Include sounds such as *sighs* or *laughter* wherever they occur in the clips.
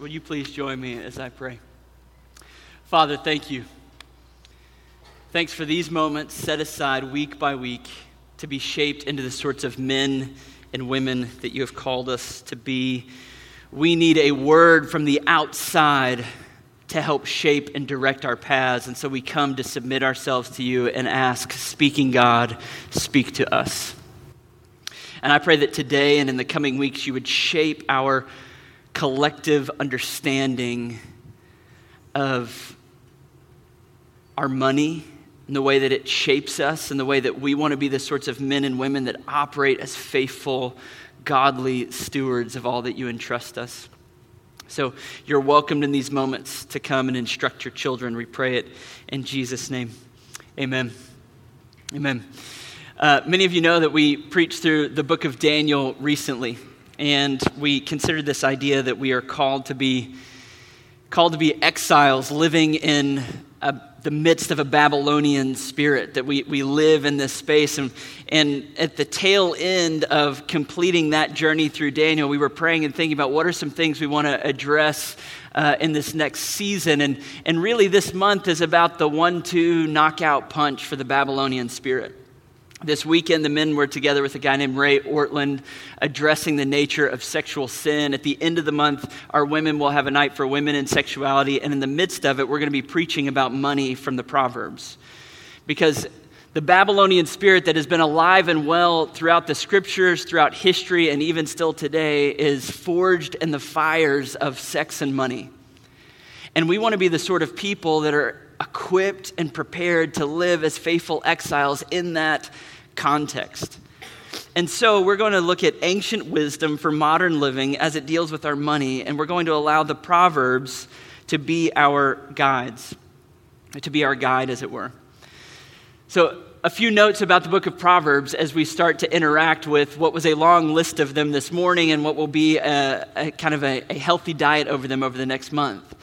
Will you please join me as I pray? Father, thank you. Thanks for these moments set aside week by week to be shaped into the sorts of men and women that you have called us to be. We need a word from the outside to help shape and direct our paths. And so we come to submit ourselves to you and ask, speaking God, speak to us. And I pray that today and in the coming weeks you would shape our collective understanding of our money and the way that it shapes us and the way that we want to be the sorts of men and women that operate as faithful, godly stewards of all that you entrust us. So you're welcomed in these moments to come and instruct your children. We pray it in Jesus' name. Amen. Amen. Uh, many of you know that we preached through the book of Daniel recently and we considered this idea that we are called to be called to be exiles living in a, the midst of a Babylonian spirit, that we, we live in this space. And, and at the tail end of completing that journey through Daniel, we were praying and thinking about what are some things we want to address uh, in this next season. And, and really, this month is about the one two knockout punch for the Babylonian spirit. This weekend, the men were together with a guy named Ray Ortlund addressing the nature of sexual sin. At the end of the month, our women will have a night for women and sexuality. And in the midst of it, we're going to be preaching about money from the Proverbs. Because the Babylonian spirit that has been alive and well throughout the scriptures, throughout history, and even still today is forged in the fires of sex and money. And we want to be the sort of people that are equipped and prepared to live as faithful exiles in that context. And so we're going to look at ancient wisdom for modern living as it deals with our money, and we're going to allow the Proverbs to be our guides, to be our guide, as it were. So, a few notes about the book of Proverbs as we start to interact with what was a long list of them this morning and what will be a, a kind of a, a healthy diet over them over the next month.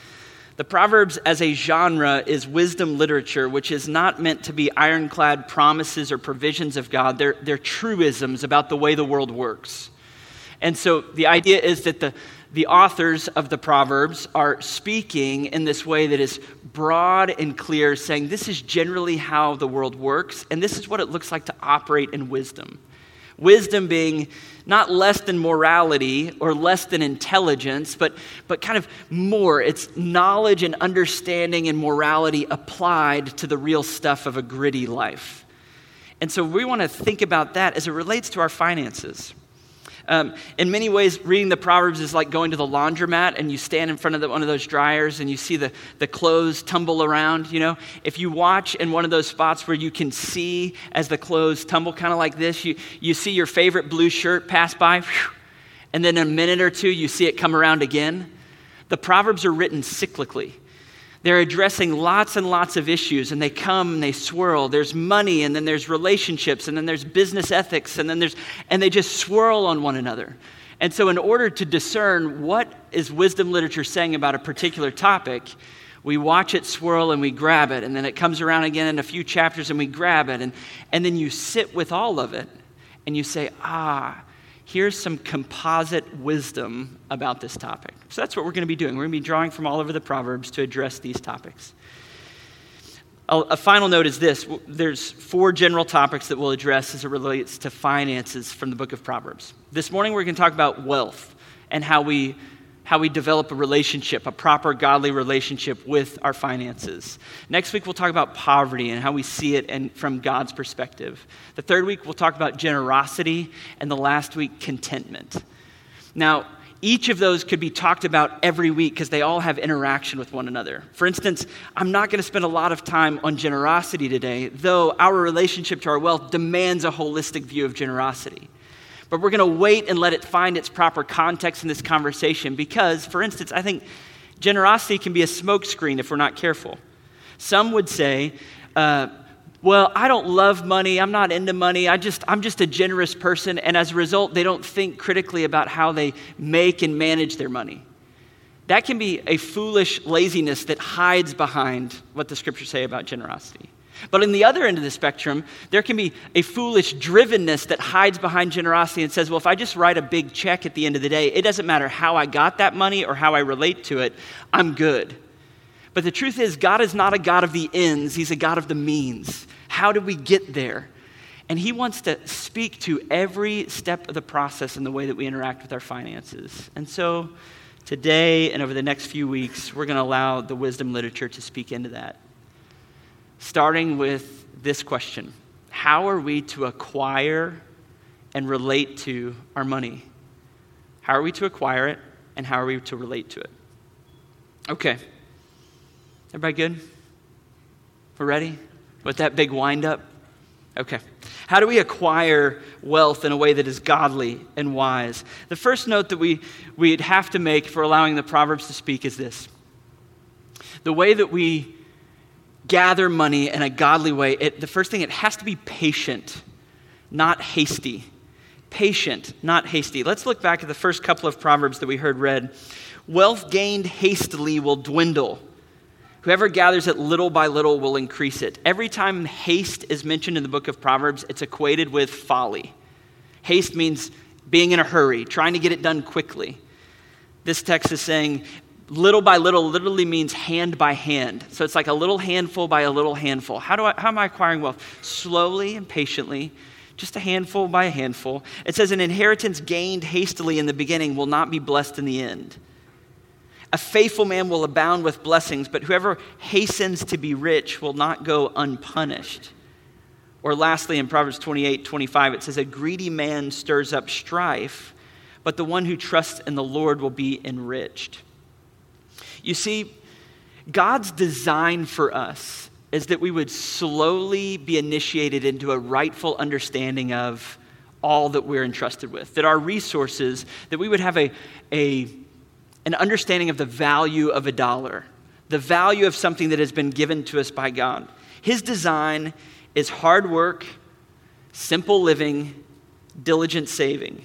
The Proverbs as a genre is wisdom literature, which is not meant to be ironclad promises or provisions of God. They're, they're truisms about the way the world works. And so the idea is that the, the authors of the Proverbs are speaking in this way that is broad and clear, saying this is generally how the world works, and this is what it looks like to operate in wisdom. Wisdom being not less than morality or less than intelligence, but, but kind of more. It's knowledge and understanding and morality applied to the real stuff of a gritty life. And so we want to think about that as it relates to our finances. Um, in many ways, reading the Proverbs is like going to the laundromat and you stand in front of the, one of those dryers and you see the, the clothes tumble around. You know, if you watch in one of those spots where you can see as the clothes tumble, kind of like this, you, you see your favorite blue shirt pass by, whew, and then in a minute or two, you see it come around again. The Proverbs are written cyclically. They're addressing lots and lots of issues, and they come and they swirl. There's money, and then there's relationships, and then there's business ethics, and then there's, and they just swirl on one another. And so, in order to discern what is wisdom literature saying about a particular topic, we watch it swirl and we grab it, and then it comes around again in a few chapters and we grab it, and, and then you sit with all of it and you say, ah, here's some composite wisdom about this topic. So that's what we're going to be doing. We're going to be drawing from all over the Proverbs to address these topics. A final note is this there's four general topics that we'll address as it relates to finances from the book of Proverbs. This morning, we're going to talk about wealth and how we how we develop a relationship, a proper godly relationship with our finances. Next week, we'll talk about poverty and how we see it and from God's perspective. The third week, we'll talk about generosity, and the last week, contentment. Now, each of those could be talked about every week because they all have interaction with one another. For instance, I'm not going to spend a lot of time on generosity today, though our relationship to our wealth demands a holistic view of generosity. But we're going to wait and let it find its proper context in this conversation because, for instance, I think generosity can be a smokescreen if we're not careful. Some would say, uh, well, I don't love money. I'm not into money. I just, I'm just a generous person. And as a result, they don't think critically about how they make and manage their money. That can be a foolish laziness that hides behind what the scriptures say about generosity. But on the other end of the spectrum, there can be a foolish drivenness that hides behind generosity and says, well, if I just write a big check at the end of the day, it doesn't matter how I got that money or how I relate to it, I'm good. But the truth is, God is not a God of the ends, He's a God of the means. How do we get there? And He wants to speak to every step of the process in the way that we interact with our finances. And so today and over the next few weeks, we're going to allow the wisdom literature to speak into that starting with this question How are we to acquire and relate to our money? How are we to acquire it, and how are we to relate to it? Okay. Everybody good? We're ready? With that big wind up? Okay. How do we acquire wealth in a way that is godly and wise? The first note that we, we'd have to make for allowing the Proverbs to speak is this the way that we gather money in a godly way, it, the first thing, it has to be patient, not hasty. Patient, not hasty. Let's look back at the first couple of Proverbs that we heard read. Wealth gained hastily will dwindle. Whoever gathers it little by little will increase it. Every time haste is mentioned in the book of Proverbs, it's equated with folly. Haste means being in a hurry, trying to get it done quickly. This text is saying little by little literally means hand by hand. So it's like a little handful by a little handful. How, do I, how am I acquiring wealth? Slowly and patiently, just a handful by a handful. It says, An inheritance gained hastily in the beginning will not be blessed in the end. A faithful man will abound with blessings, but whoever hastens to be rich will not go unpunished. Or lastly, in Proverbs 28 25, it says, A greedy man stirs up strife, but the one who trusts in the Lord will be enriched. You see, God's design for us is that we would slowly be initiated into a rightful understanding of all that we're entrusted with, that our resources, that we would have a, a, an understanding of the value of a dollar, the value of something that has been given to us by God. His design is hard work, simple living, diligent saving.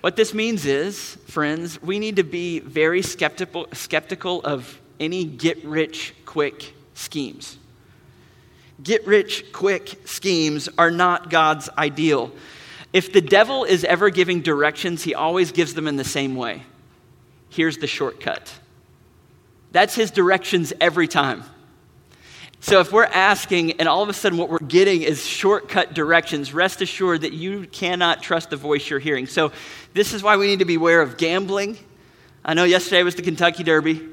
What this means is, friends, we need to be very skeptical, skeptical of any get rich quick schemes. Get rich quick schemes are not God's ideal. If the devil is ever giving directions, he always gives them in the same way. Here's the shortcut. That's his directions every time. So if we're asking and all of a sudden what we're getting is shortcut directions, rest assured that you cannot trust the voice you're hearing. So this is why we need to be aware of gambling. I know yesterday was the Kentucky Derby.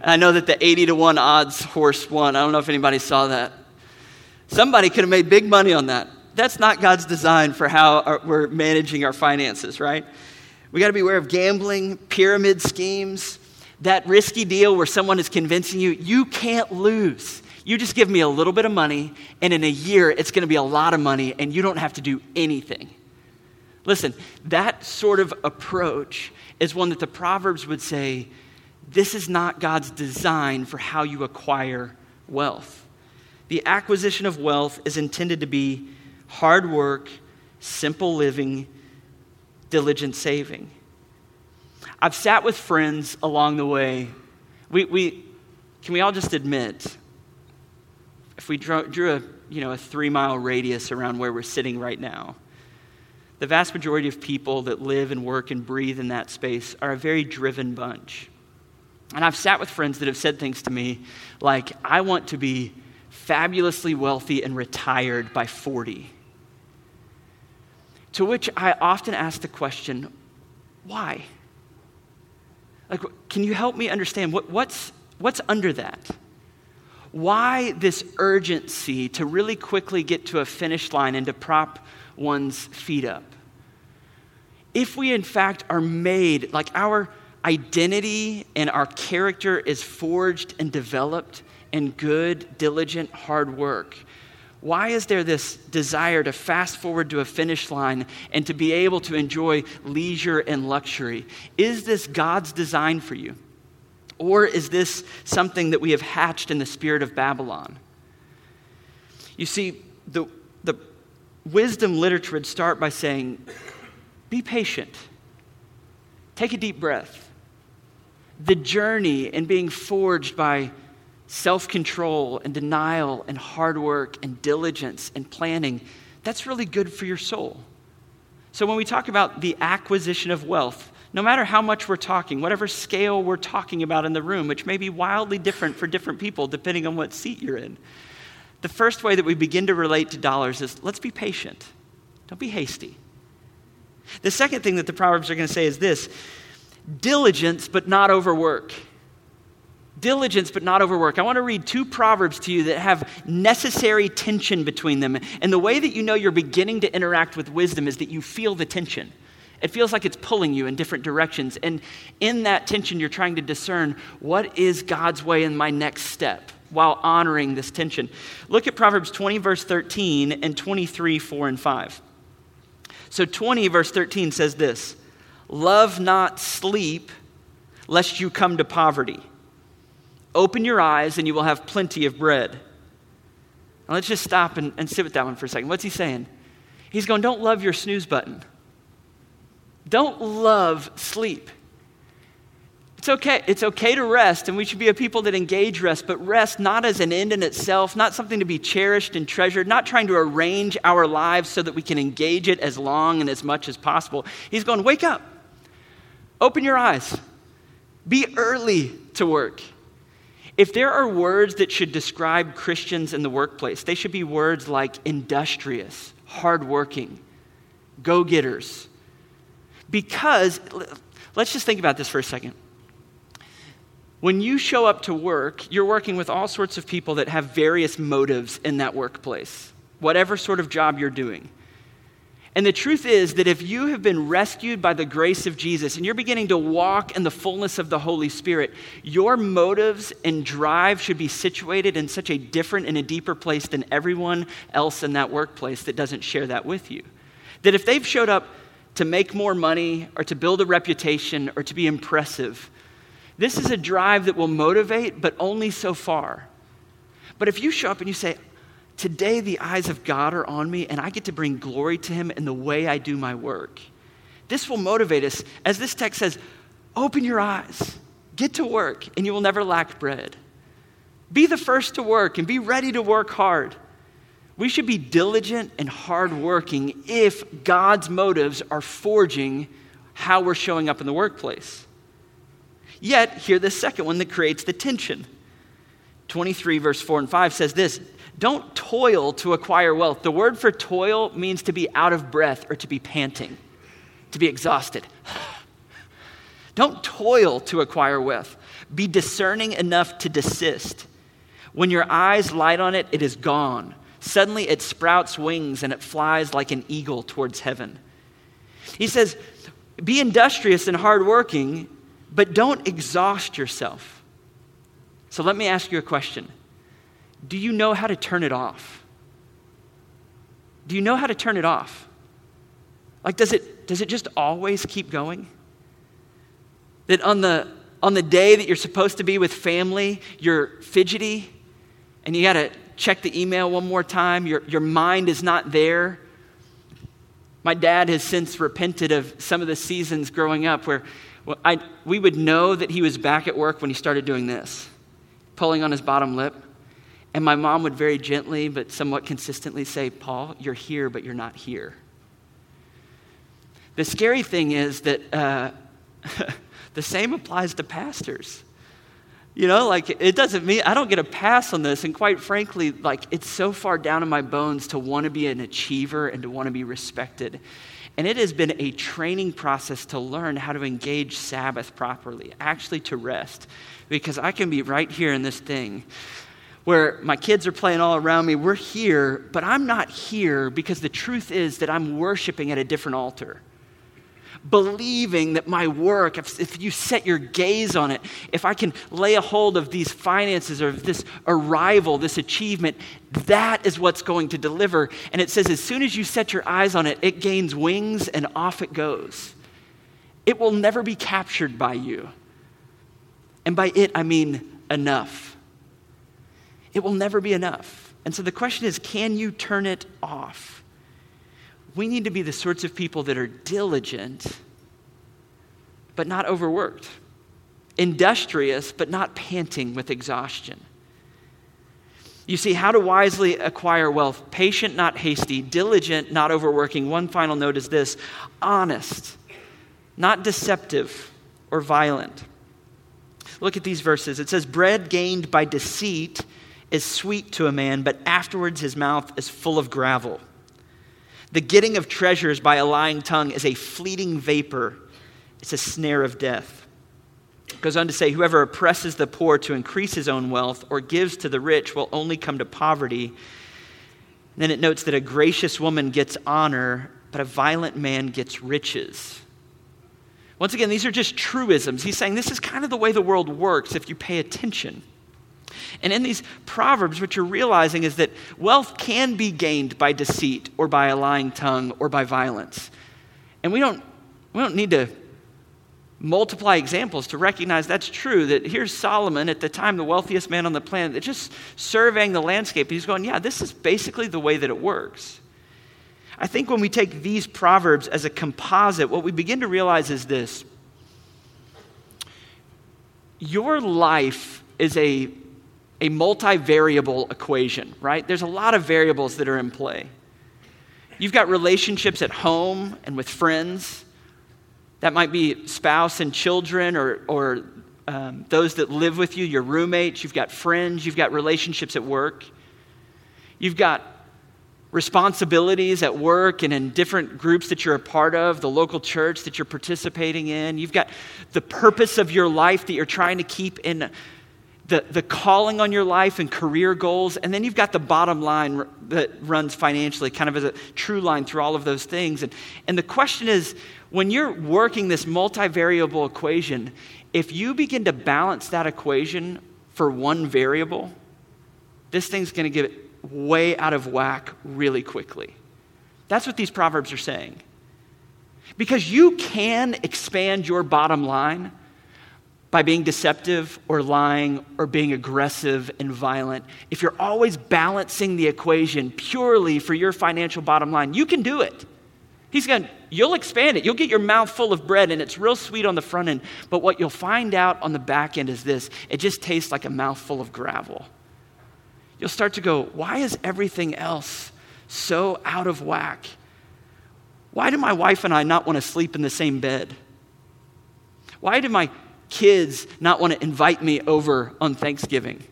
I know that the 80 to 1 odds horse won. I don't know if anybody saw that. Somebody could have made big money on that. That's not God's design for how we're managing our finances, right? We got to be aware of gambling, pyramid schemes, that risky deal where someone is convincing you you can't lose. You just give me a little bit of money, and in a year, it's going to be a lot of money, and you don't have to do anything. Listen, that sort of approach is one that the Proverbs would say this is not God's design for how you acquire wealth. The acquisition of wealth is intended to be hard work, simple living, diligent saving. I've sat with friends along the way. We, we, can we all just admit if we drew, a, you know, a three mile radius around where we're sitting right now, the vast majority of people that live and work and breathe in that space are a very driven bunch. And I've sat with friends that have said things to me like, I want to be fabulously wealthy and retired by 40. To which I often ask the question, why? Like, can you help me understand what, what's, what's under that? Why this urgency to really quickly get to a finish line and to prop one's feet up? If we, in fact, are made, like our identity and our character is forged and developed in good, diligent, hard work, why is there this desire to fast forward to a finish line and to be able to enjoy leisure and luxury? Is this God's design for you? Or is this something that we have hatched in the spirit of Babylon? You see, the, the wisdom literature would start by saying, be patient, take a deep breath. The journey and being forged by self control and denial and hard work and diligence and planning, that's really good for your soul. So when we talk about the acquisition of wealth, no matter how much we're talking, whatever scale we're talking about in the room, which may be wildly different for different people depending on what seat you're in, the first way that we begin to relate to dollars is let's be patient. Don't be hasty. The second thing that the Proverbs are going to say is this diligence, but not overwork. Diligence, but not overwork. I want to read two proverbs to you that have necessary tension between them. And the way that you know you're beginning to interact with wisdom is that you feel the tension. It feels like it's pulling you in different directions. And in that tension, you're trying to discern what is God's way in my next step while honoring this tension. Look at Proverbs 20, verse 13, and 23, 4 and 5. So 20, verse 13 says this Love not sleep, lest you come to poverty. Open your eyes, and you will have plenty of bread. Now let's just stop and, and sit with that one for a second. What's he saying? He's going, Don't love your snooze button. Don't love sleep. It's okay. It's okay to rest, and we should be a people that engage rest, but rest not as an end in itself, not something to be cherished and treasured, not trying to arrange our lives so that we can engage it as long and as much as possible. He's going, wake up, open your eyes, be early to work. If there are words that should describe Christians in the workplace, they should be words like industrious, hardworking, go getters. Because, let's just think about this for a second. When you show up to work, you're working with all sorts of people that have various motives in that workplace, whatever sort of job you're doing. And the truth is that if you have been rescued by the grace of Jesus and you're beginning to walk in the fullness of the Holy Spirit, your motives and drive should be situated in such a different and a deeper place than everyone else in that workplace that doesn't share that with you. That if they've showed up to make more money or to build a reputation or to be impressive, this is a drive that will motivate, but only so far. But if you show up and you say, Today, the eyes of God are on me, and I get to bring glory to Him in the way I do my work. This will motivate us. As this text says, open your eyes, get to work, and you will never lack bread. Be the first to work and be ready to work hard. We should be diligent and hardworking if God's motives are forging how we're showing up in the workplace. Yet, here the second one that creates the tension. 23, verse 4 and 5 says this don't toil to acquire wealth. The word for toil means to be out of breath or to be panting, to be exhausted. *sighs* Don't toil to acquire wealth. Be discerning enough to desist. When your eyes light on it, it is gone. Suddenly it sprouts wings and it flies like an eagle towards heaven. He says, Be industrious and hardworking, but don't exhaust yourself. So let me ask you a question do you know how to turn it off? Do you know how to turn it off? Like, does it, does it just always keep going? That on the, on the day that you're supposed to be with family, you're fidgety and you got to check the email one more time, your, your mind is not there. My dad has since repented of some of the seasons growing up where well, I, we would know that he was back at work when he started doing this, pulling on his bottom lip. And my mom would very gently but somewhat consistently say, Paul, you're here, but you're not here. The scary thing is that uh, *laughs* the same applies to pastors. You know, like it doesn't mean I don't get a pass on this. And quite frankly, like it's so far down in my bones to want to be an achiever and to want to be respected. And it has been a training process to learn how to engage Sabbath properly, actually to rest. Because I can be right here in this thing where my kids are playing all around me. We're here, but I'm not here because the truth is that I'm worshiping at a different altar. Believing that my work, if, if you set your gaze on it, if I can lay a hold of these finances or this arrival, this achievement, that is what's going to deliver. And it says, as soon as you set your eyes on it, it gains wings and off it goes. It will never be captured by you. And by it, I mean enough it will never be enough. And so the question is can you turn it off? We need to be the sorts of people that are diligent, but not overworked, industrious, but not panting with exhaustion. You see, how to wisely acquire wealth patient, not hasty, diligent, not overworking. One final note is this honest, not deceptive or violent. Look at these verses. It says, Bread gained by deceit is sweet to a man, but afterwards his mouth is full of gravel. The getting of treasures by a lying tongue is a fleeting vapor, it's a snare of death. It goes on to say, Whoever oppresses the poor to increase his own wealth or gives to the rich will only come to poverty. And then it notes that a gracious woman gets honor, but a violent man gets riches. Once again, these are just truisms. He's saying this is kind of the way the world works if you pay attention. And in these proverbs, what you're realizing is that wealth can be gained by deceit or by a lying tongue or by violence. And we don't, we don't need to multiply examples to recognize that's true. That here's Solomon, at the time the wealthiest man on the planet, that just surveying the landscape. He's going, yeah, this is basically the way that it works. I think when we take these proverbs as a composite, what we begin to realize is this your life is a, a multivariable equation, right? There's a lot of variables that are in play. You've got relationships at home and with friends. That might be spouse and children or, or um, those that live with you, your roommates. You've got friends. You've got relationships at work. You've got responsibilities at work and in different groups that you're a part of, the local church that you're participating in. You've got the purpose of your life that you're trying to keep in the, the calling on your life and career goals. And then you've got the bottom line that runs financially, kind of as a true line through all of those things. And, and the question is when you're working this multivariable equation, if you begin to balance that equation for one variable, this thing's going to get way out of whack really quickly. That's what these proverbs are saying. Because you can expand your bottom line by being deceptive or lying or being aggressive and violent. If you're always balancing the equation purely for your financial bottom line, you can do it. He's going, you'll expand it. You'll get your mouth full of bread and it's real sweet on the front end. But what you'll find out on the back end is this it just tastes like a mouthful of gravel you'll start to go, why is everything else so out of whack? Why do my wife and I not want to sleep in the same bed? Why do my kids not want to invite me over on Thanksgiving?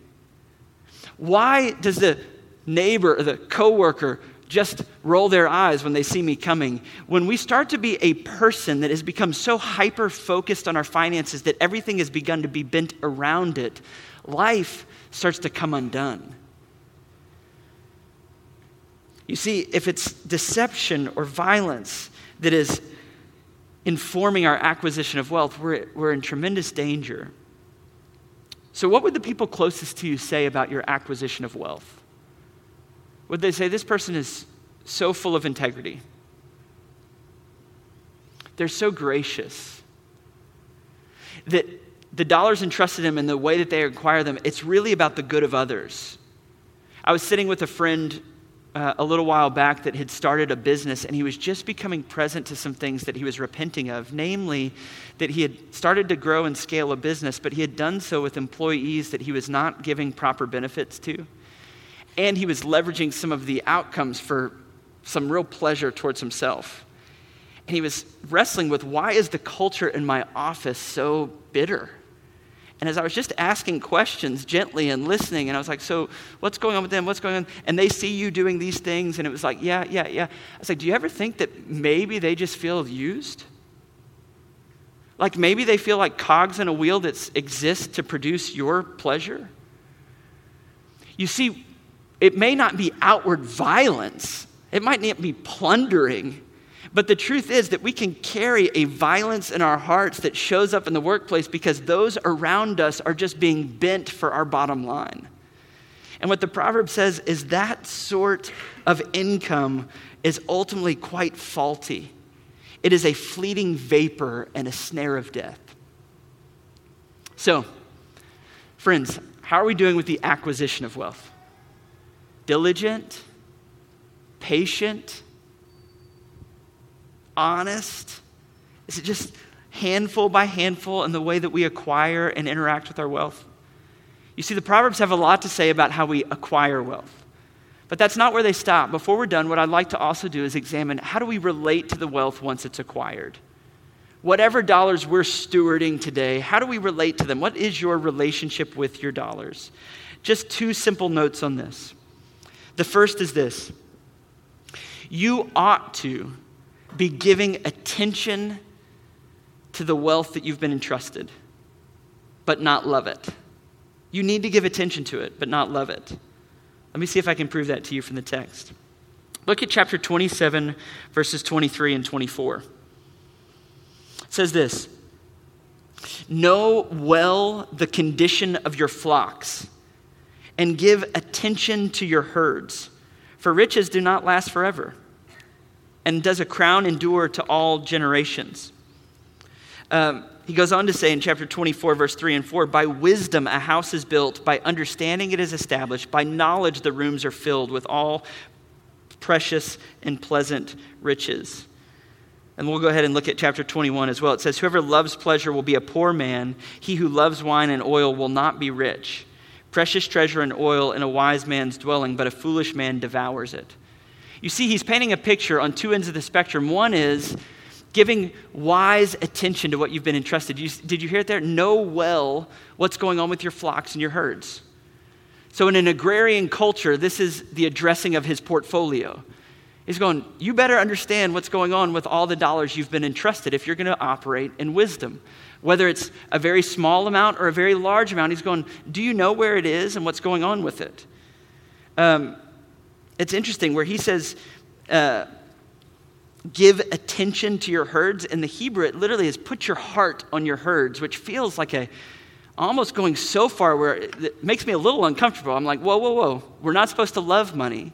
Why does the neighbor or the coworker just roll their eyes when they see me coming? When we start to be a person that has become so hyper focused on our finances that everything has begun to be bent around it, life starts to come undone. You see, if it's deception or violence that is informing our acquisition of wealth, we're, we're in tremendous danger. So, what would the people closest to you say about your acquisition of wealth? Would they say, This person is so full of integrity? They're so gracious that the dollars entrusted them and the way that they acquire them, it's really about the good of others. I was sitting with a friend uh, a little while back that had started a business and he was just becoming present to some things that he was repenting of. Namely, that he had started to grow and scale a business, but he had done so with employees that he was not giving proper benefits to. And he was leveraging some of the outcomes for some real pleasure towards himself. And he was wrestling with why is the culture in my office so bitter? And as I was just asking questions gently and listening, and I was like, So, what's going on with them? What's going on? And they see you doing these things, and it was like, Yeah, yeah, yeah. I was like, Do you ever think that maybe they just feel used? Like maybe they feel like cogs in a wheel that exists to produce your pleasure? You see, it may not be outward violence, it might not be plundering, but the truth is that we can carry a violence in our hearts that shows up in the workplace because those around us are just being bent for our bottom line. And what the proverb says is that sort of income is ultimately quite faulty. It is a fleeting vapor and a snare of death. So, friends, how are we doing with the acquisition of wealth? Diligent, patient, honest? Is it just handful by handful in the way that we acquire and interact with our wealth? You see, the Proverbs have a lot to say about how we acquire wealth. But that's not where they stop. Before we're done, what I'd like to also do is examine how do we relate to the wealth once it's acquired? Whatever dollars we're stewarding today, how do we relate to them? What is your relationship with your dollars? Just two simple notes on this. The first is this you ought to be giving attention to the wealth that you've been entrusted, but not love it. You need to give attention to it, but not love it. Let me see if I can prove that to you from the text. Look at chapter 27, verses 23 and 24. It says this Know well the condition of your flocks, and give attention to your herds, for riches do not last forever. And does a crown endure to all generations? Um, he goes on to say in chapter 24, verse 3 and 4 By wisdom a house is built, by understanding it is established, by knowledge the rooms are filled with all precious and pleasant riches. And we'll go ahead and look at chapter 21 as well. It says, Whoever loves pleasure will be a poor man. He who loves wine and oil will not be rich. Precious treasure and oil in a wise man's dwelling, but a foolish man devours it. You see, he's painting a picture on two ends of the spectrum. One is giving wise attention to what you've been entrusted. You, did you hear it there? Know well what's going on with your flocks and your herds. So, in an agrarian culture, this is the addressing of his portfolio. He's going, You better understand what's going on with all the dollars you've been entrusted if you're going to operate in wisdom. Whether it's a very small amount or a very large amount, he's going, Do you know where it is and what's going on with it? Um, it's interesting where he says, uh, give attention to your herds. In the Hebrew, it literally is put your heart on your herds, which feels like a almost going so far where it makes me a little uncomfortable. I'm like, whoa, whoa, whoa. We're not supposed to love money.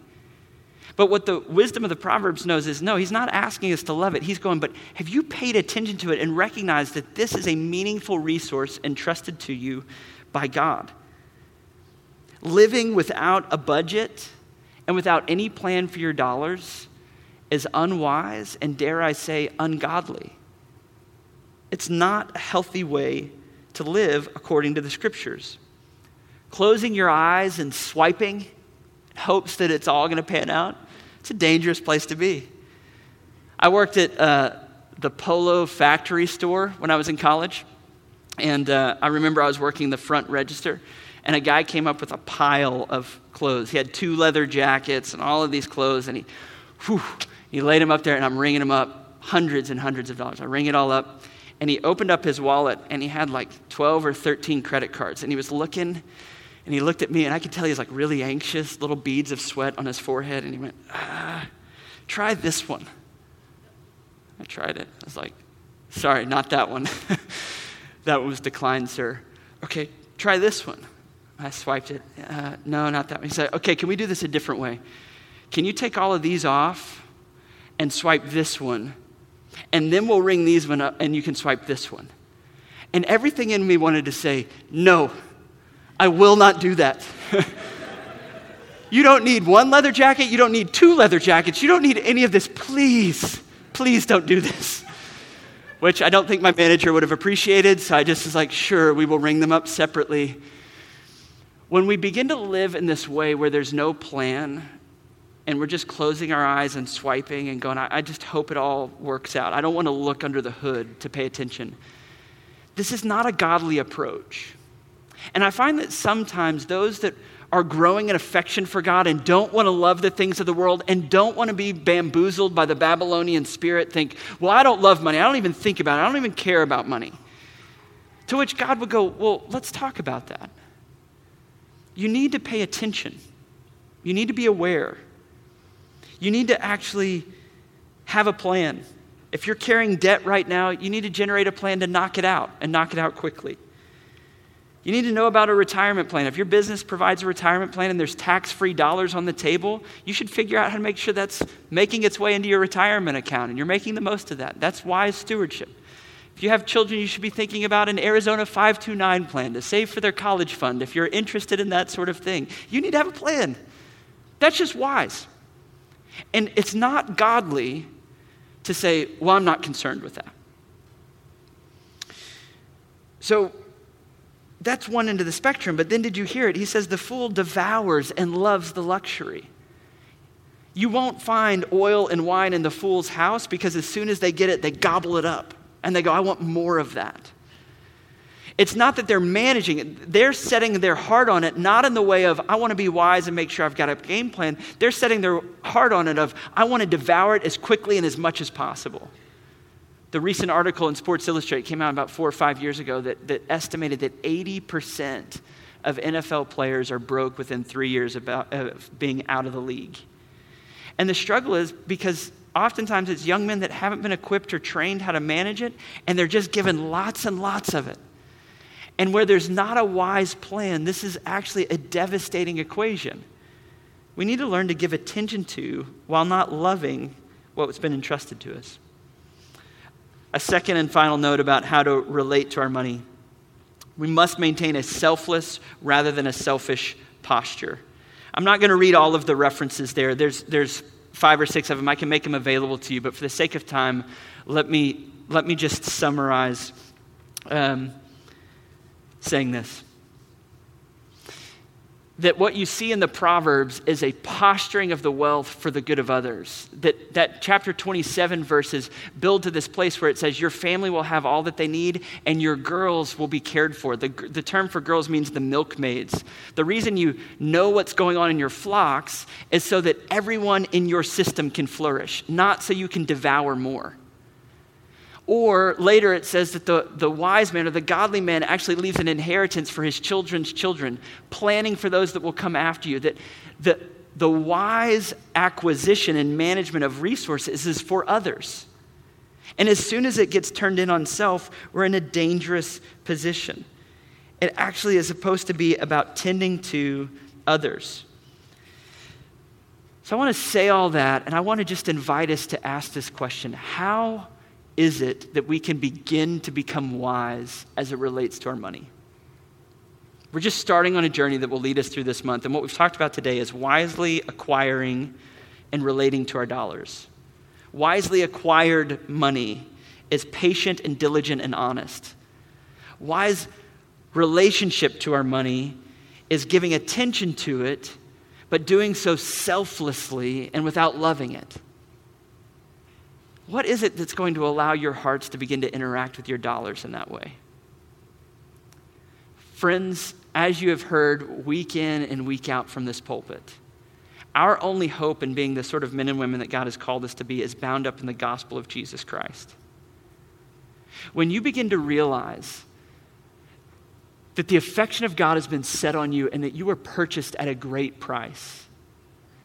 But what the wisdom of the Proverbs knows is no, he's not asking us to love it. He's going, but have you paid attention to it and recognized that this is a meaningful resource entrusted to you by God? Living without a budget and without any plan for your dollars is unwise and, dare I say, ungodly. It's not a healthy way to live according to the scriptures. Closing your eyes and swiping hopes that it's all going to pan out, it's a dangerous place to be. I worked at uh, the Polo factory store when I was in college. And uh, I remember I was working the front register, and a guy came up with a pile of clothes. He had two leather jackets and all of these clothes, and he, whew, he laid them up there, and I'm ringing them up, hundreds and hundreds of dollars. I ring it all up. And he opened up his wallet, and he had like 12 or 13 credit cards. And he was looking, and he looked at me, and I could tell he was like really anxious, little beads of sweat on his forehead. And he went, ah, try this one. I tried it. I was like, sorry, not that one. *laughs* that one was declined, sir. Okay, try this one. I swiped it. Uh, no, not that one. He said, okay, can we do this a different way? Can you take all of these off and swipe this one. And then we'll ring these one up and you can swipe this one. And everything in me wanted to say, no, I will not do that. *laughs* you don't need one leather jacket. You don't need two leather jackets. You don't need any of this. Please, please don't do this. Which I don't think my manager would have appreciated. So I just was like, sure, we will ring them up separately. When we begin to live in this way where there's no plan, and we're just closing our eyes and swiping and going, I, just hope it all works out. I don't want to look under the hood to pay attention. This is not a godly approach. And I find that sometimes those that are growing an affection for God and don't want to love the things of the world and don't want to be bamboozled by the Babylonian spirit think, well, I don't love money. I don't even think about it. I don't even care about money. To which God would go, well, let's talk about that. You need to pay attention, you need to be aware you need to actually have a plan. If you're carrying debt right now, you need to generate a plan to knock it out and knock it out quickly. You need to know about a retirement plan. If your business provides a retirement plan and there's tax free dollars on the table, you should figure out how to make sure that's making its way into your retirement account and you're making the most of that. That's wise stewardship. If you have children, you should be thinking about an Arizona 529 plan to save for their college fund if you're interested in that sort of thing. You need to have a plan. That's just wise. And it's not godly to say, well, I'm not concerned with that. So, that's one end of the spectrum. But then did you hear it? He says, The fool devours and loves the luxury. You won't find oil and wine in the fool's house because as soon as they get it, they gobble it up and they go, I want more of that. It's not that they're managing it, they're setting their heart on it, not in the way of, I want to be wise and make sure I've got a game plan. They're setting their heart on it of, I want to devour it as quickly and as much as possible. The recent article in Sports Illustrated came out about four or five years ago that, that estimated that 80% of NFL players are broke within three years about, uh, being out of the league. And the struggle is because oftentimes it's young men that haven't been equipped or trained how to manage it, and they're just given lots and lots of it. And where there's not a wise plan, this is actually a devastating equation. We need to learn to give attention to while not loving what's been entrusted to us. A second and final note about how to relate to our money. We must maintain a selfless rather than a selfish posture. I'm not going to read all of the references there. There's, there's five or six of them. I can make them available to you, but for the sake of time, let me, let me just summarize um, saying this that what you see in the Proverbs is a posturing of the wealth for the good of others. That, that chapter 27 verses build to this place where it says, Your family will have all that they need and your girls will be cared for. The, the term for girls means the milkmaids. The reason you know what's going on in your flocks is so that everyone in your system can flourish, not so you can devour more. Or later it says that the, the wise man or the godly man actually leaves an inheritance for his children's children, planning for those that will come after you. That the, the wise acquisition and management of resources is for others. And as soon as it gets turned in on self, we're in a dangerous position. It actually is supposed to be about tending to others. So I want to say all that, and I want to just invite us to ask this question How is it that we can begin to become wise as it relates to our money? We're just starting on a journey that will lead us through this month. And what we've talked about today is wisely acquiring and relating to our dollars. Wisely acquired money is patient and diligent and honest. Wise relationship to our money is giving attention to it, but doing so selflessly and without loving it. What is it that's going to allow your hearts to begin to interact with your dollars in that way? Friends, as you have heard week in and week out from this pulpit, our only hope in being the sort of men and women that God has called us to be is bound up in the gospel of Jesus Christ. When you begin to realize that the affection of God has been set on you and that you were purchased at a great price,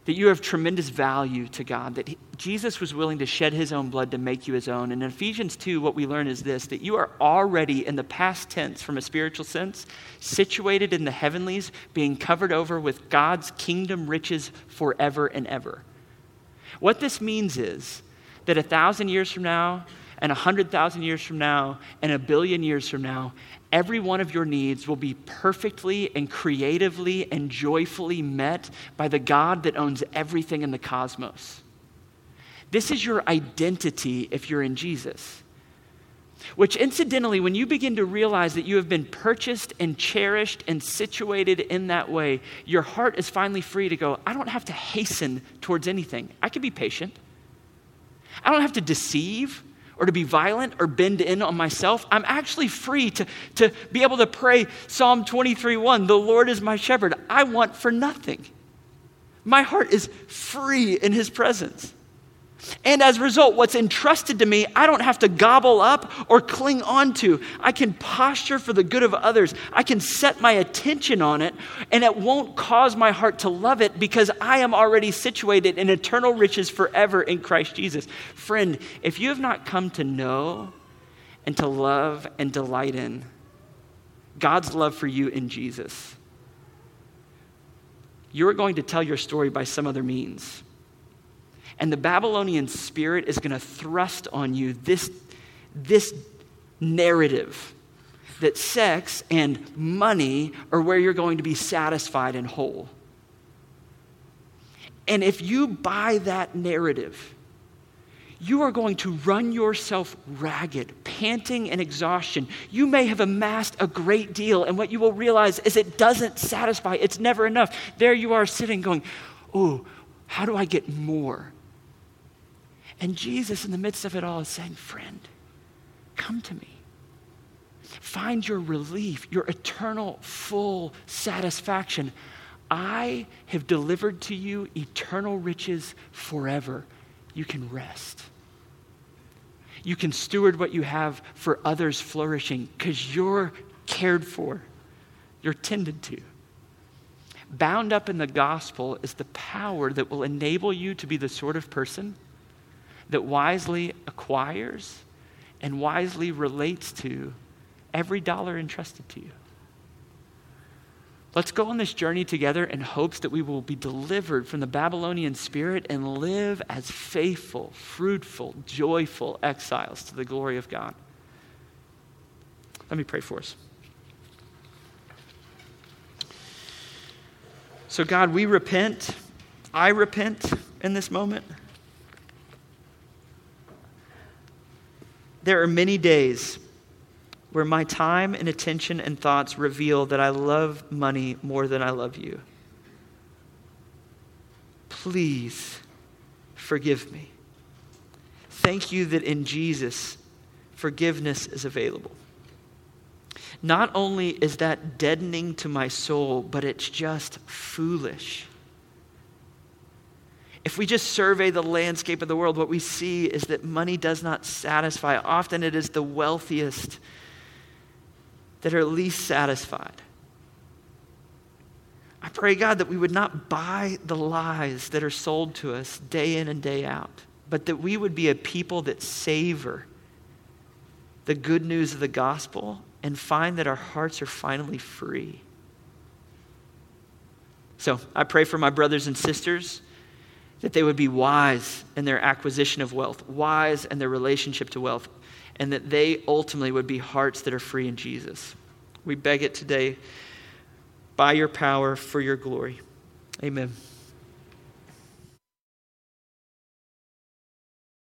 that you have tremendous value to God, that he, Jesus was willing to shed his own blood to make you his own. And in Ephesians 2, what we learn is this that you are already, in the past tense, from a spiritual sense, situated in the heavenlies, being covered over with God's kingdom riches forever and ever. What this means is that a thousand years from now, and a hundred thousand years from now, and a billion years from now, every one of your needs will be perfectly and creatively and joyfully met by the God that owns everything in the cosmos. This is your identity if you're in Jesus. Which, incidentally, when you begin to realize that you have been purchased and cherished and situated in that way, your heart is finally free to go, I don't have to hasten towards anything. I can be patient. I don't have to deceive or to be violent or bend in on myself. I'm actually free to, to be able to pray Psalm 23 1 The Lord is my shepherd. I want for nothing. My heart is free in his presence. And as a result, what's entrusted to me, I don't have to gobble up or cling on to. I can posture for the good of others. I can set my attention on it, and it won't cause my heart to love it because I am already situated in eternal riches forever in Christ Jesus. Friend, if you have not come to know and to love and delight in God's love for you in Jesus, you're going to tell your story by some other means. And the Babylonian spirit is going to thrust on you this, this narrative that sex and money are where you're going to be satisfied and whole. And if you buy that narrative, you are going to run yourself ragged, panting and exhaustion. You may have amassed a great deal, and what you will realize is it doesn't satisfy. It's never enough. There you are sitting going, Oh, how do I get more? And Jesus, in the midst of it all, is saying, Friend, come to me. Find your relief, your eternal, full satisfaction. I have delivered to you eternal riches forever you can rest. You can steward what you have for others flourishing because you're cared for, you're tended to. Bound up in the gospel is the power that will enable you to be the sort of person that wisely acquires and wisely relates to every dollar entrusted to you. Let's go on this journey together in hopes that we will be delivered from the Babylonian spirit and live as faithful, fruitful, joyful exiles to the glory of God. Let me pray for us. So, God, we repent. I repent in this moment. There are many days where my time and attention and thoughts reveal that I love money more than I love you. Please forgive me. Thank you that in Jesus, forgiveness is available. Not only is that deadening to my soul, but it's just foolish. If we just survey the landscape of the world, what we see is that money does not satisfy. Often it is the wealthiest that are least satisfied. I pray, God, that we would not buy the lies that are sold to us day in and day out, but that we would be a people that savor the good news of the gospel and find that our hearts are finally free. So I pray for my brothers and sisters that they would be wise in their acquisition of wealth, wise in their relationship to wealth, and that they ultimately would be hearts that are free in Jesus. We beg it today by your power for your glory. Amen.